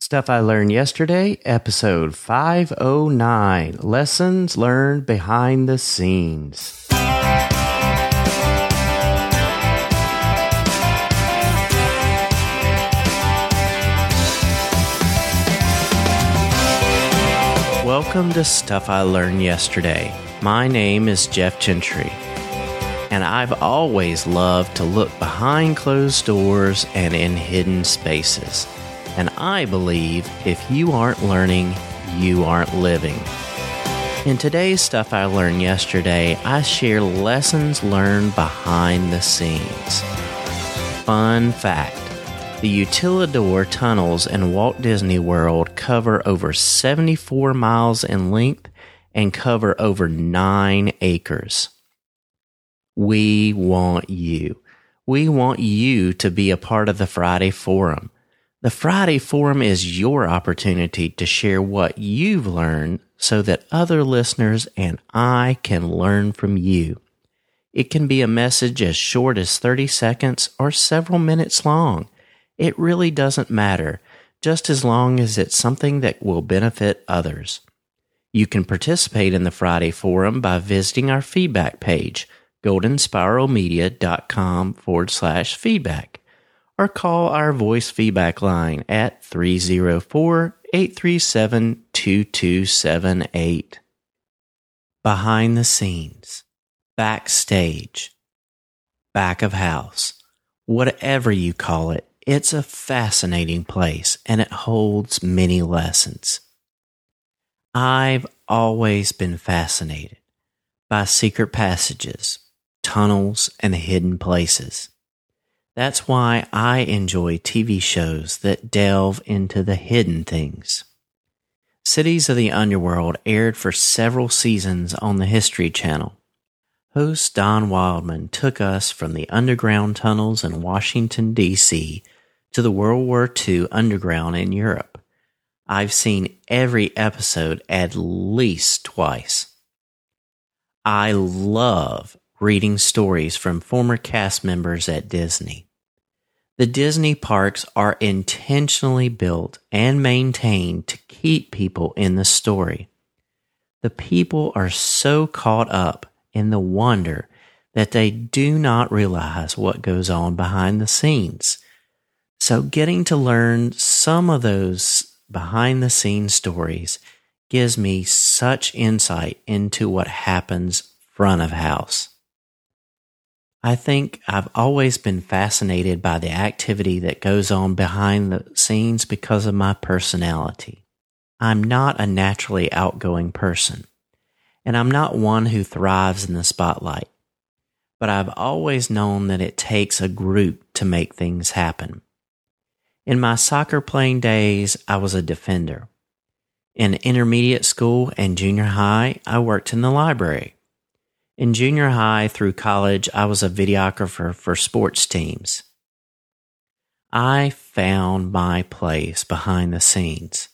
Stuff I Learned Yesterday, episode 509 Lessons Learned Behind the Scenes. Welcome to Stuff I Learned Yesterday. My name is Jeff Gentry, and I've always loved to look behind closed doors and in hidden spaces. And I believe if you aren't learning, you aren't living. In today's Stuff I Learned Yesterday, I share lessons learned behind the scenes. Fun fact the Utilidor tunnels in Walt Disney World cover over 74 miles in length and cover over 9 acres. We want you. We want you to be a part of the Friday Forum. The Friday Forum is your opportunity to share what you've learned so that other listeners and I can learn from you. It can be a message as short as 30 seconds or several minutes long. It really doesn't matter, just as long as it's something that will benefit others. You can participate in the Friday Forum by visiting our feedback page, goldenspiralmedia.com forward slash feedback, or call our voice feedback line at 304 837 2278. Behind the scenes, backstage, back of house, whatever you call it, it's a fascinating place and it holds many lessons. I've always been fascinated by secret passages, tunnels, and hidden places. That's why I enjoy TV shows that delve into the hidden things. Cities of the Underworld aired for several seasons on the History Channel. Host Don Wildman took us from the underground tunnels in Washington, D.C to the World War II underground in Europe. I've seen every episode at least twice. I love reading stories from former cast members at Disney. The Disney parks are intentionally built and maintained to keep people in the story. The people are so caught up in the wonder that they do not realize what goes on behind the scenes. So, getting to learn some of those behind the scenes stories gives me such insight into what happens front of house. I think I've always been fascinated by the activity that goes on behind the scenes because of my personality. I'm not a naturally outgoing person, and I'm not one who thrives in the spotlight. But I've always known that it takes a group to make things happen. In my soccer playing days, I was a defender. In intermediate school and junior high, I worked in the library. In junior high through college, I was a videographer for sports teams. I found my place behind the scenes.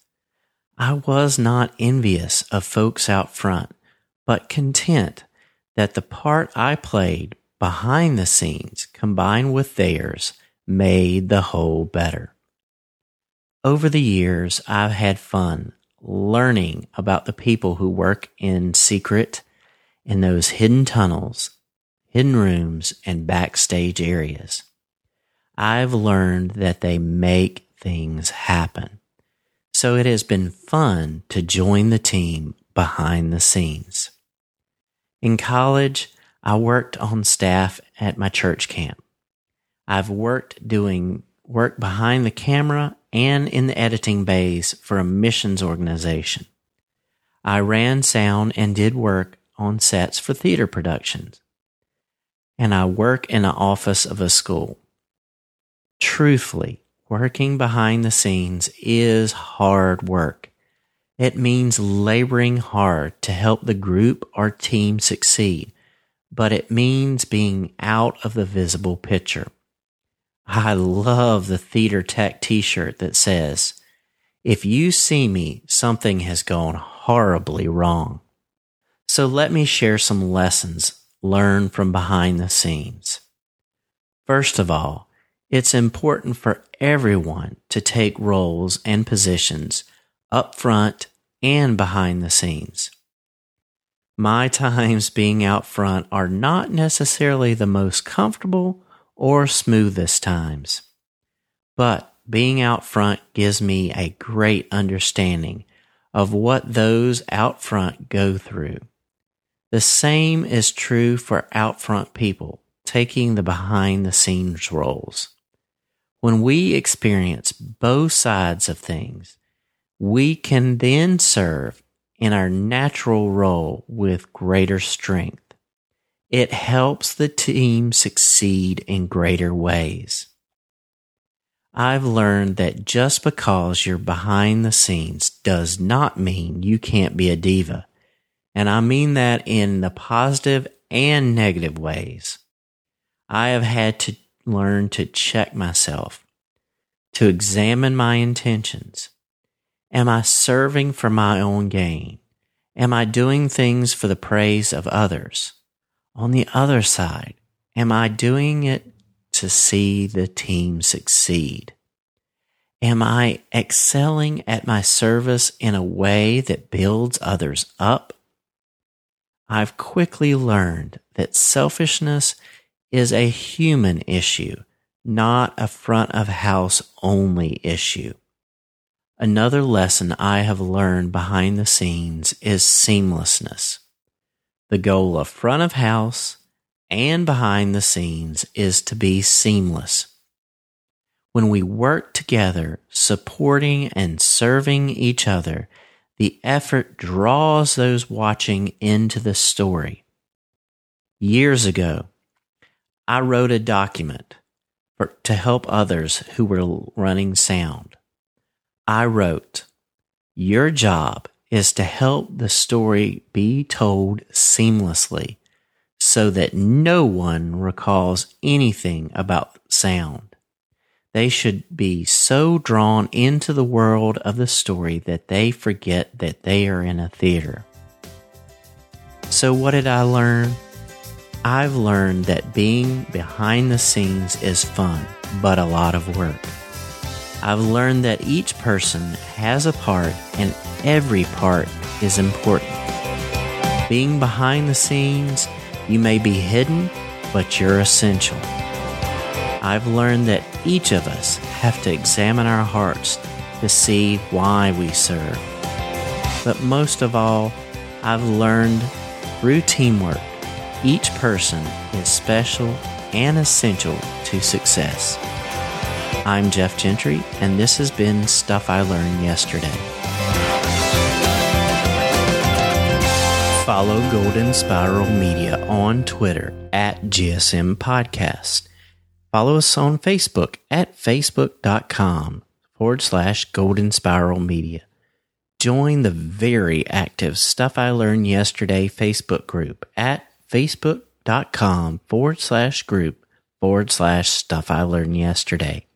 I was not envious of folks out front, but content that the part I played behind the scenes combined with theirs made the whole better. Over the years, I've had fun learning about the people who work in secret in those hidden tunnels, hidden rooms, and backstage areas. I've learned that they make things happen. So it has been fun to join the team behind the scenes. In college, I worked on staff at my church camp. I've worked doing work behind the camera and in the editing bays for a missions organization. I ran sound and did work on sets for theater productions. And I work in the office of a school. Truthfully, working behind the scenes is hard work. It means laboring hard to help the group or team succeed, but it means being out of the visible picture. I love the Theater Tech t shirt that says, If you see me, something has gone horribly wrong. So let me share some lessons learned from behind the scenes. First of all, It's important for everyone to take roles and positions up front and behind the scenes. My times being out front are not necessarily the most comfortable or smoothest times, but being out front gives me a great understanding of what those out front go through. The same is true for out front people taking the behind the scenes roles. When we experience both sides of things, we can then serve in our natural role with greater strength. It helps the team succeed in greater ways. I've learned that just because you're behind the scenes does not mean you can't be a diva. And I mean that in the positive and negative ways. I have had to learn to check myself, to examine my intentions. Am I serving for my own gain? Am I doing things for the praise of others? On the other side, am I doing it to see the team succeed? Am I excelling at my service in a way that builds others up? I've quickly learned that selfishness is a human issue, not a front of house only issue. Another lesson I have learned behind the scenes is seamlessness. The goal of front of house and behind the scenes is to be seamless. When we work together, supporting and serving each other, the effort draws those watching into the story. Years ago, I wrote a document for, to help others who were running sound. I wrote, Your job is to help the story be told seamlessly so that no one recalls anything about sound. They should be so drawn into the world of the story that they forget that they are in a theater. So, what did I learn? I've learned that being behind the scenes is fun, but a lot of work. I've learned that each person has a part and every part is important. Being behind the scenes, you may be hidden, but you're essential. I've learned that each of us have to examine our hearts to see why we serve. But most of all, I've learned through teamwork, each person is special and essential to success. I'm Jeff Gentry, and this has been Stuff I Learned Yesterday. Follow Golden Spiral Media on Twitter at GSM Podcast. Follow us on Facebook at facebook.com forward slash Golden Spiral Media. Join the very active Stuff I Learned Yesterday Facebook group at facebook.com forward slash group forward slash Stuff I Learned Yesterday.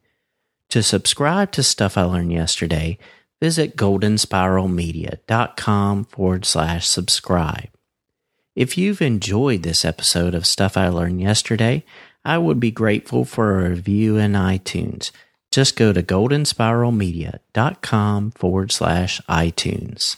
To subscribe to Stuff I Learned Yesterday, visit goldenspiralmedia.com forward slash subscribe. If you've enjoyed this episode of Stuff I Learned Yesterday, I would be grateful for a review in iTunes. Just go to goldenspiralmedia.com forward slash iTunes.